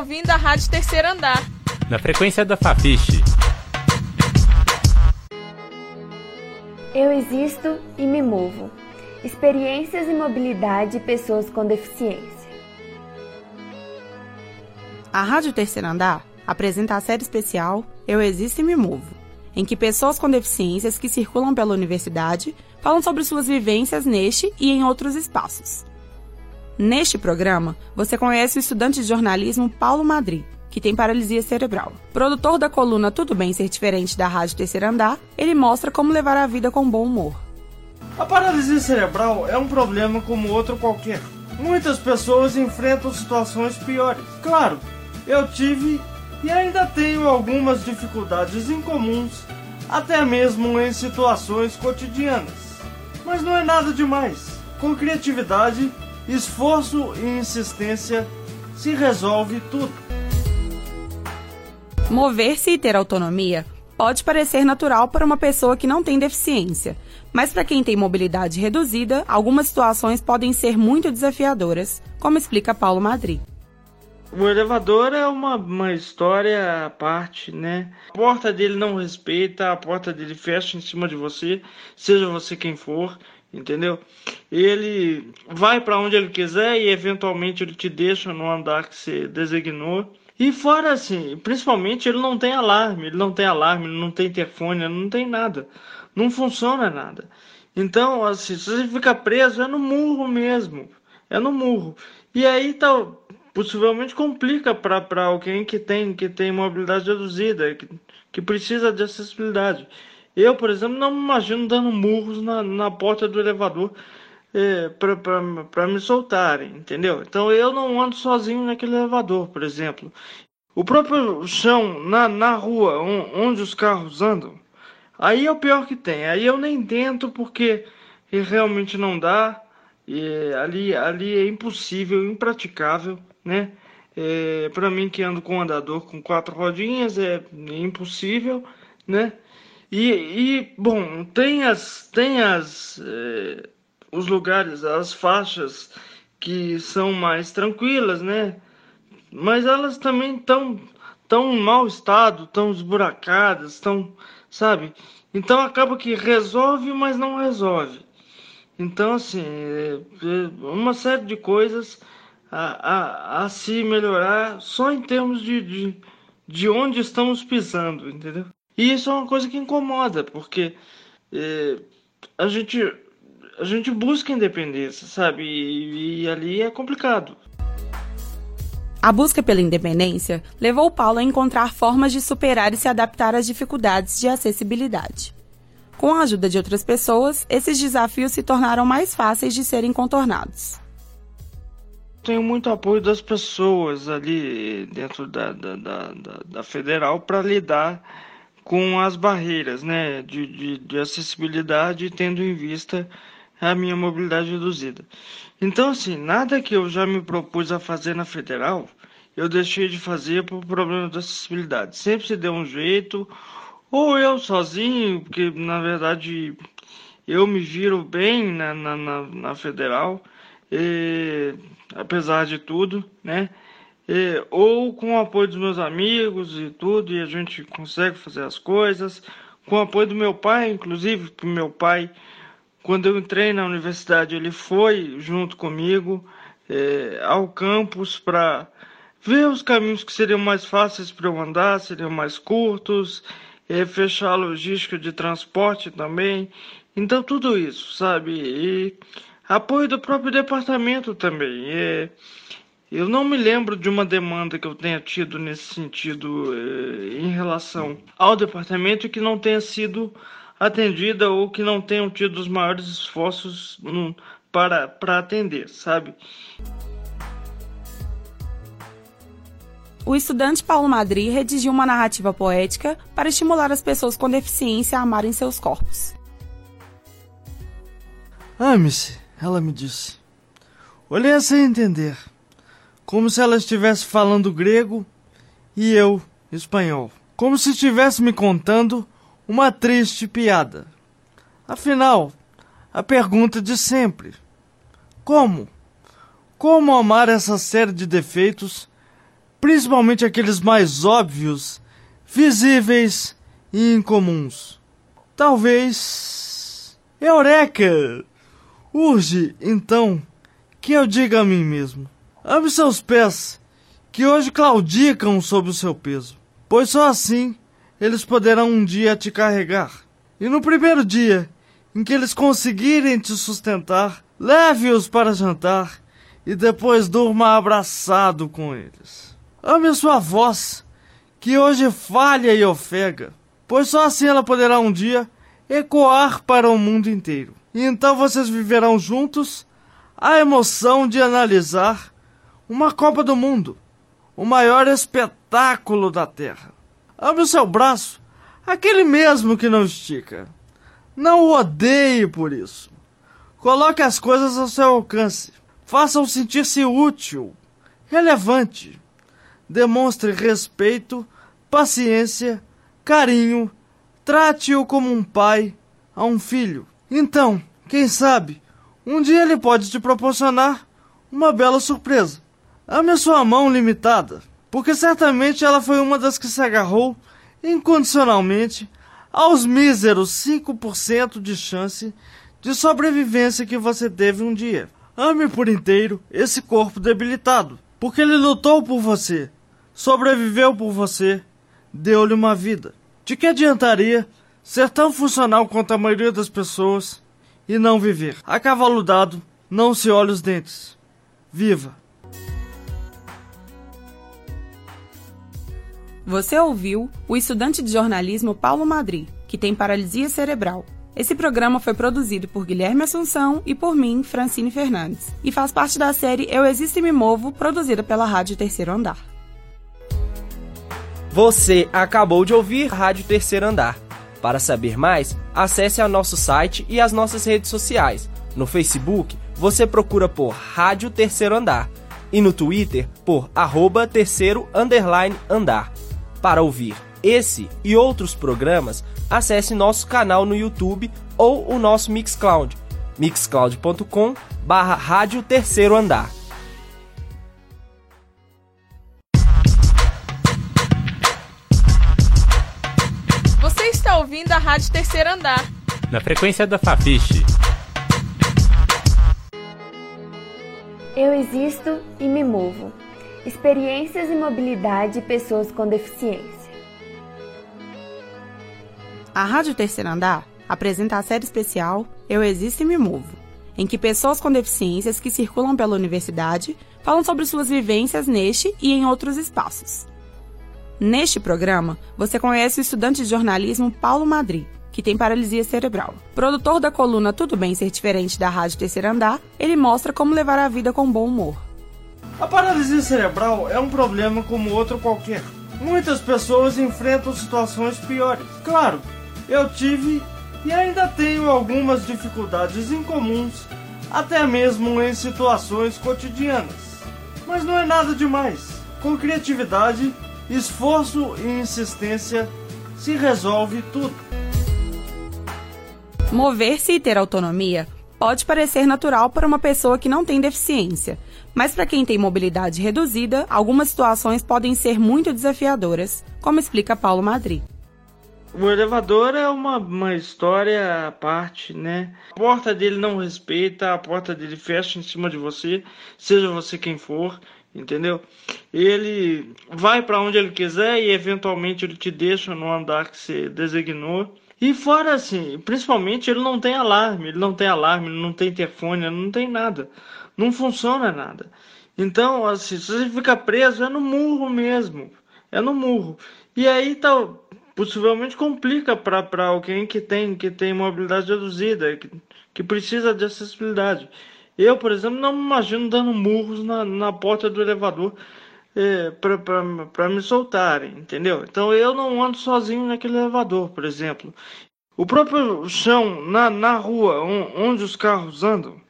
ouvindo a Rádio Terceiro Andar. Na frequência da Fafiche. Eu existo e me movo. Experiências e mobilidade de pessoas com deficiência. A Rádio Terceiro Andar apresenta a série especial Eu Existo e Me Movo, em que pessoas com deficiências que circulam pela universidade falam sobre suas vivências neste e em outros espaços. Neste programa, você conhece o estudante de jornalismo Paulo Madri, que tem paralisia cerebral. Produtor da coluna Tudo Bem Ser Diferente da Rádio Terceiro Andar, ele mostra como levar a vida com bom humor. A paralisia cerebral é um problema como outro qualquer. Muitas pessoas enfrentam situações piores. Claro, eu tive e ainda tenho algumas dificuldades incomuns, até mesmo em situações cotidianas. Mas não é nada demais. Com criatividade, esforço e insistência se resolve tudo. Mover-se e ter autonomia pode parecer natural para uma pessoa que não tem deficiência, mas para quem tem mobilidade reduzida, algumas situações podem ser muito desafiadoras, como explica Paulo Madri. O elevador é uma, uma história à parte, né? A porta dele não respeita, a porta dele fecha em cima de você, seja você quem for, entendeu? Ele vai para onde ele quiser e eventualmente ele te deixa no andar que você designou. E fora assim, principalmente ele não tem alarme, ele não tem alarme, não tem ele não tem nada. Não funciona nada. Então, assim, se você fica preso, é no murro mesmo. É no murro. E aí tá, possivelmente complica para alguém que tem, que tem mobilidade reduzida, que, que precisa de acessibilidade. Eu, por exemplo, não me imagino dando murros na, na porta do elevador é, para me soltarem, entendeu? Então eu não ando sozinho naquele elevador, por exemplo. O próprio chão na, na rua onde os carros andam, aí é o pior que tem. Aí eu nem tento porque realmente não dá. E ali, ali é impossível, impraticável, né? É, para mim que ando com um andador com quatro rodinhas é impossível, né? E, e bom, tem as, tem as é, os lugares, as faixas que são mais tranquilas, né? Mas elas também estão tão mau estado, tão esburacadas, tão, sabe? Então acaba que resolve, mas não resolve. Então, assim, é, é uma série de coisas a, a, a se melhorar só em termos de, de, de onde estamos pisando, entendeu? E isso é uma coisa que incomoda, porque é, a gente a gente busca independência, sabe? E, e ali é complicado. A busca pela independência levou Paulo a encontrar formas de superar e se adaptar às dificuldades de acessibilidade. Com a ajuda de outras pessoas, esses desafios se tornaram mais fáceis de serem contornados. Tenho muito apoio das pessoas ali dentro da, da, da, da federal para lidar com as barreiras né, de, de, de acessibilidade, tendo em vista a minha mobilidade reduzida. Então, assim, nada que eu já me propus a fazer na federal, eu deixei de fazer por problema de acessibilidade. Sempre se deu um jeito, ou eu sozinho, porque na verdade eu me viro bem na, na, na, na federal, e, apesar de tudo, né? E, ou com o apoio dos meus amigos e tudo, e a gente consegue fazer as coisas, com o apoio do meu pai, inclusive, que meu pai quando eu entrei na universidade, ele foi junto comigo é, ao campus para ver os caminhos que seriam mais fáceis para eu andar, seriam mais curtos, é, fechar a logística de transporte também. Então, tudo isso, sabe? E apoio do próprio departamento também. É, eu não me lembro de uma demanda que eu tenha tido nesse sentido é, em relação ao departamento que não tenha sido atendida ou que não tenham tido os maiores esforços para, para atender, sabe? O estudante Paulo Madri redigiu uma narrativa poética para estimular as pessoas com deficiência a amarem seus corpos. Ame-se, ela me disse. Olhei sem entender, como se ela estivesse falando grego e eu espanhol, como se estivesse me contando uma triste piada. Afinal, a pergunta de sempre: como? Como amar essa série de defeitos principalmente aqueles mais óbvios, visíveis e incomuns. Talvez. Eureka! Urge, então, que eu diga a mim mesmo: ame seus pés, que hoje claudicam sob o seu peso, pois só assim eles poderão um dia te carregar. E no primeiro dia em que eles conseguirem te sustentar, leve-os para jantar e depois durma abraçado com eles. Ame sua voz, que hoje falha e ofega, pois só assim ela poderá um dia ecoar para o mundo inteiro. E então vocês viverão juntos a emoção de analisar uma Copa do Mundo, o maior espetáculo da Terra. Ame o seu braço, aquele mesmo que não estica. Não o odeie por isso. Coloque as coisas ao seu alcance. Faça-o sentir-se útil, relevante. Demonstre respeito, paciência, carinho. Trate-o como um pai a um filho. Então, quem sabe, um dia ele pode te proporcionar uma bela surpresa. Ame a sua mão limitada, porque certamente ela foi uma das que se agarrou incondicionalmente aos míseros 5% de chance de sobrevivência que você teve um dia. Ame por inteiro esse corpo debilitado, porque ele lutou por você, sobreviveu por você, deu-lhe uma vida. De que adiantaria ser tão funcional quanto a maioria das pessoas e não viver? A cavalo dado, não se olha os dentes. Viva! Você ouviu o estudante de jornalismo Paulo Madri, que tem paralisia cerebral. Esse programa foi produzido por Guilherme Assunção e por mim, Francine Fernandes, e faz parte da série Eu Existo e Me Movo, produzida pela Rádio Terceiro Andar. Você acabou de ouvir Rádio Terceiro Andar. Para saber mais, acesse ao nosso site e as nossas redes sociais. No Facebook, você procura por Rádio Terceiro Andar e no Twitter por arroba terceiro underline andar. Para ouvir esse e outros programas, acesse nosso canal no YouTube ou o nosso Mixcloud, mixcloud.com barra Rádio Terceiro Andar. Você está ouvindo a Rádio Terceiro Andar. Na frequência da Fafiche. Eu existo e me movo. Experiências e mobilidade de pessoas com deficiência. A Rádio Terceiro Andar apresenta a série especial Eu Existo e Me Movo, em que pessoas com deficiências que circulam pela universidade falam sobre suas vivências neste e em outros espaços. Neste programa, você conhece o estudante de jornalismo Paulo Madri, que tem paralisia cerebral. Produtor da coluna Tudo Bem Ser Diferente da Rádio Terceiro Andar, ele mostra como levar a vida com bom humor. A paralisia cerebral é um problema como outro qualquer. Muitas pessoas enfrentam situações piores. Claro, eu tive e ainda tenho algumas dificuldades incomuns, até mesmo em situações cotidianas. Mas não é nada demais. Com criatividade, esforço e insistência se resolve tudo. Mover-se e ter autonomia pode parecer natural para uma pessoa que não tem deficiência, mas para quem tem mobilidade reduzida, algumas situações podem ser muito desafiadoras, como explica Paulo Madri. O elevador é uma, uma história à parte, né? A porta dele não respeita, a porta dele fecha em cima de você, seja você quem for, entendeu? Ele vai para onde ele quiser e eventualmente ele te deixa no andar que você designou. E fora assim, principalmente ele não tem alarme, ele não tem alarme, não tem ele não tem nada. Não funciona nada. Então, assim, se você fica preso, é no murro mesmo. É no murro. E aí tá, possivelmente complica para alguém que tem, que tem mobilidade reduzida, que, que precisa de acessibilidade. Eu, por exemplo, não me imagino dando murros na, na porta do elevador é, para me soltarem, entendeu? Então eu não ando sozinho naquele elevador, por exemplo. O próprio chão na, na rua onde os carros andam,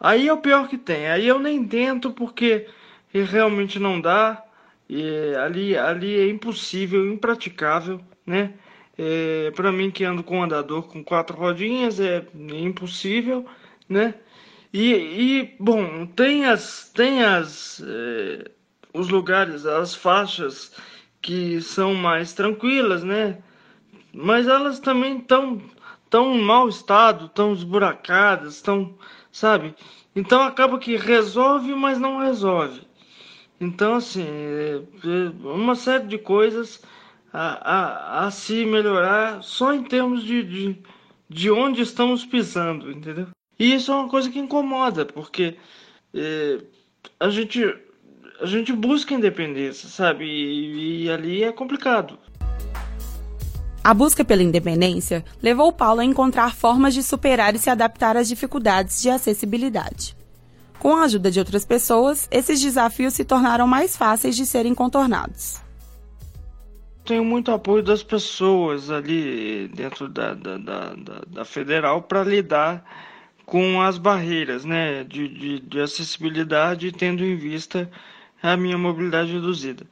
aí é o pior que tem. Aí eu nem tento porque realmente não dá. E ali, ali é impossível, impraticável, né? É, para mim que ando com andador com quatro rodinhas é impossível, né? E, e bom, tem as, tem as é, os lugares, as faixas que são mais tranquilas, né? Mas elas também estão tão em mau estado, tão esburacadas, estão, sabe? Então acaba que resolve, mas não resolve. Então, assim, é, é uma série de coisas a, a, a se melhorar só em termos de, de, de onde estamos pisando, entendeu? E isso é uma coisa que incomoda, porque é, a, gente, a gente busca independência, sabe? E, e ali é complicado. A busca pela independência levou Paulo a encontrar formas de superar e se adaptar às dificuldades de acessibilidade. Com a ajuda de outras pessoas, esses desafios se tornaram mais fáceis de serem contornados. Tenho muito apoio das pessoas ali dentro da, da, da, da, federal para lidar com as barreiras né, de, de, de acessibilidade, tendo em vista a minha mobilidade reduzida.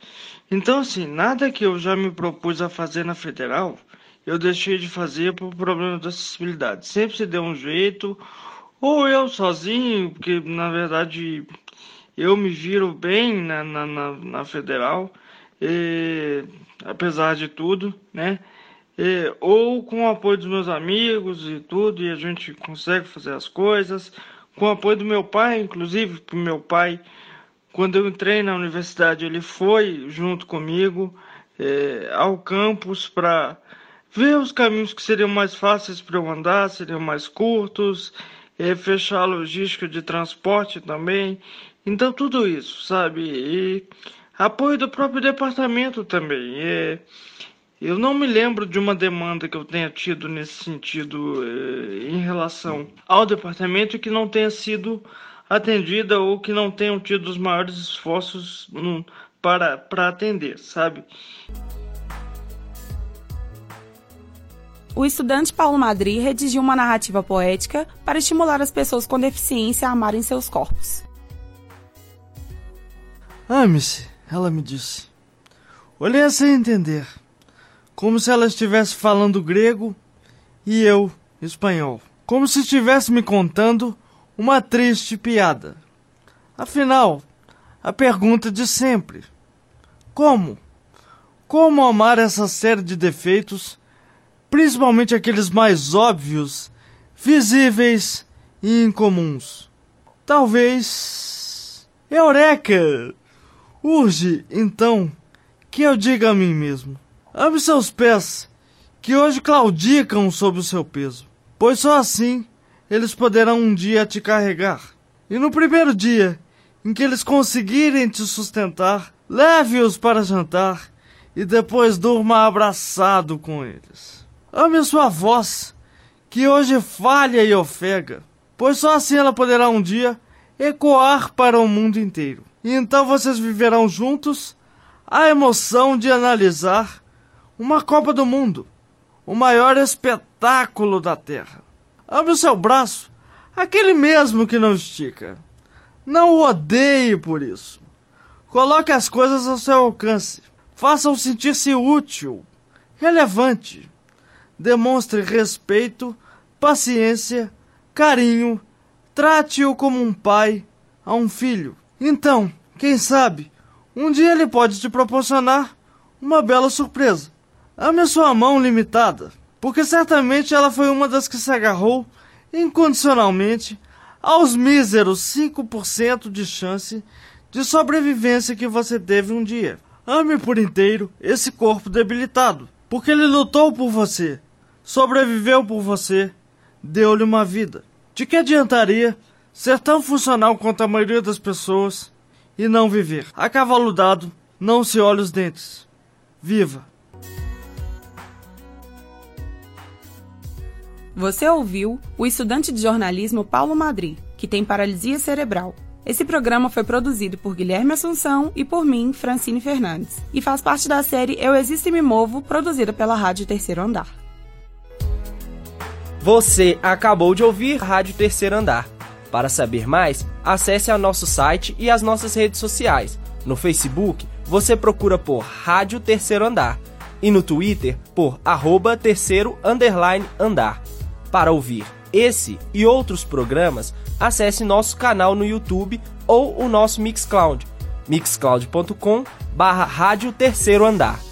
Então, assim, nada que eu já me propus a fazer na federal, eu deixei de fazer por problema da acessibilidade. Sempre se deu um jeito, ou eu sozinho, porque na verdade eu me viro bem na, na, na, na federal, e, apesar de tudo, né? E, ou com o apoio dos meus amigos e tudo, e a gente consegue fazer as coisas. Com o apoio do meu pai, inclusive, porque meu pai quando eu entrei na universidade, ele foi junto comigo é, ao campus para ver os caminhos que seriam mais fáceis para eu andar, seriam mais curtos, é, fechar a logística de transporte também. Então, tudo isso, sabe? E apoio do próprio departamento também. É, eu não me lembro de uma demanda que eu tenha tido nesse sentido é, em relação ao departamento que não tenha sido atendida ou que não tenham tido os maiores esforços no, para, para atender, sabe? O estudante Paulo Madri redigiu uma narrativa poética para estimular as pessoas com deficiência a amarem seus corpos. Ame-se, ela me disse. Olhei sem entender, como se ela estivesse falando grego e eu espanhol, como se estivesse me contando uma triste piada. Afinal, a pergunta de sempre: como? Como amar essa série de defeitos, principalmente aqueles mais óbvios, visíveis e incomuns? Talvez. Eureka! Urge, então, que eu diga a mim mesmo: ame seus pés, que hoje claudicam sob o seu peso, pois só assim eles poderão um dia te carregar. E no primeiro dia em que eles conseguirem te sustentar, leve-os para jantar e depois durma abraçado com eles. Ame a sua voz, que hoje falha e ofega, pois só assim ela poderá um dia ecoar para o mundo inteiro. E então vocês viverão juntos a emoção de analisar uma Copa do Mundo, o maior espetáculo da Terra. Ame o seu braço, aquele mesmo que não estica. Não o odeie por isso. Coloque as coisas ao seu alcance. Faça-o sentir-se útil, relevante. Demonstre respeito, paciência, carinho. Trate-o como um pai a um filho. Então, quem sabe, um dia ele pode te proporcionar uma bela surpresa. Ame a sua mão limitada porque certamente ela foi uma das que se agarrou incondicionalmente aos míseros 5% de chance de sobrevivência que você teve um dia. Ame por inteiro esse corpo debilitado, porque ele lutou por você, sobreviveu por você, deu-lhe uma vida. De que adiantaria ser tão funcional quanto a maioria das pessoas e não viver? A cavalo dado, não se olha os dentes. Viva! Você ouviu o estudante de jornalismo Paulo Madri, que tem paralisia cerebral. Esse programa foi produzido por Guilherme Assunção e por mim, Francine Fernandes, e faz parte da série Eu Existo e Me Movo, produzida pela Rádio Terceiro Andar. Você acabou de ouvir Rádio Terceiro Andar. Para saber mais, acesse ao nosso site e as nossas redes sociais. No Facebook, você procura por Rádio Terceiro Andar e no Twitter por arroba terceiro underline andar. Para ouvir esse e outros programas, acesse nosso canal no YouTube ou o nosso Mixcloud. mixcloud.com barra rádio terceiro andar.